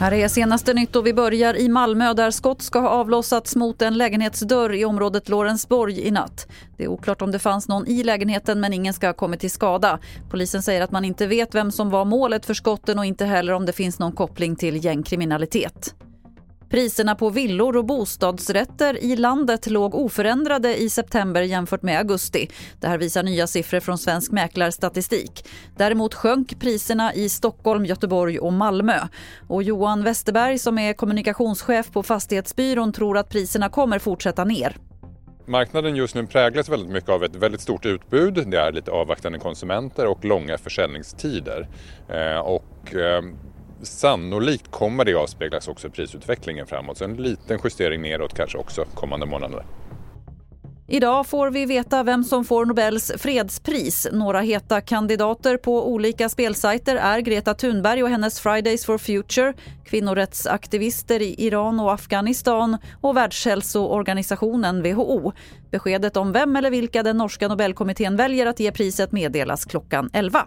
Här är senaste nytt och vi börjar i Malmö där skott ska ha avlossats mot en lägenhetsdörr i området Lorensborg i natt. Det är oklart om det fanns någon i lägenheten men ingen ska ha kommit till skada. Polisen säger att man inte vet vem som var målet för skotten och inte heller om det finns någon koppling till gängkriminalitet. Priserna på villor och bostadsrätter i landet låg oförändrade i september jämfört med augusti. Det här visar nya siffror från Svensk Mäklarstatistik. Däremot sjönk priserna i Stockholm, Göteborg och Malmö. Och Johan Westerberg som är kommunikationschef på Fastighetsbyrån tror att priserna kommer fortsätta ner. Marknaden just nu präglas väldigt mycket av ett väldigt stort utbud. Det är lite avvaktande konsumenter och långa försäljningstider. Eh, och, eh, Sannolikt kommer det avspeglas också i prisutvecklingen framåt, så en liten justering neråt kanske också kommande månader. Idag får vi veta vem som får Nobels fredspris. Några heta kandidater på olika spelsajter är Greta Thunberg och hennes Fridays for Future, kvinnorättsaktivister i Iran och Afghanistan och Världshälsoorganisationen WHO. Beskedet om vem eller vilka den norska Nobelkommittén väljer att ge priset meddelas klockan 11.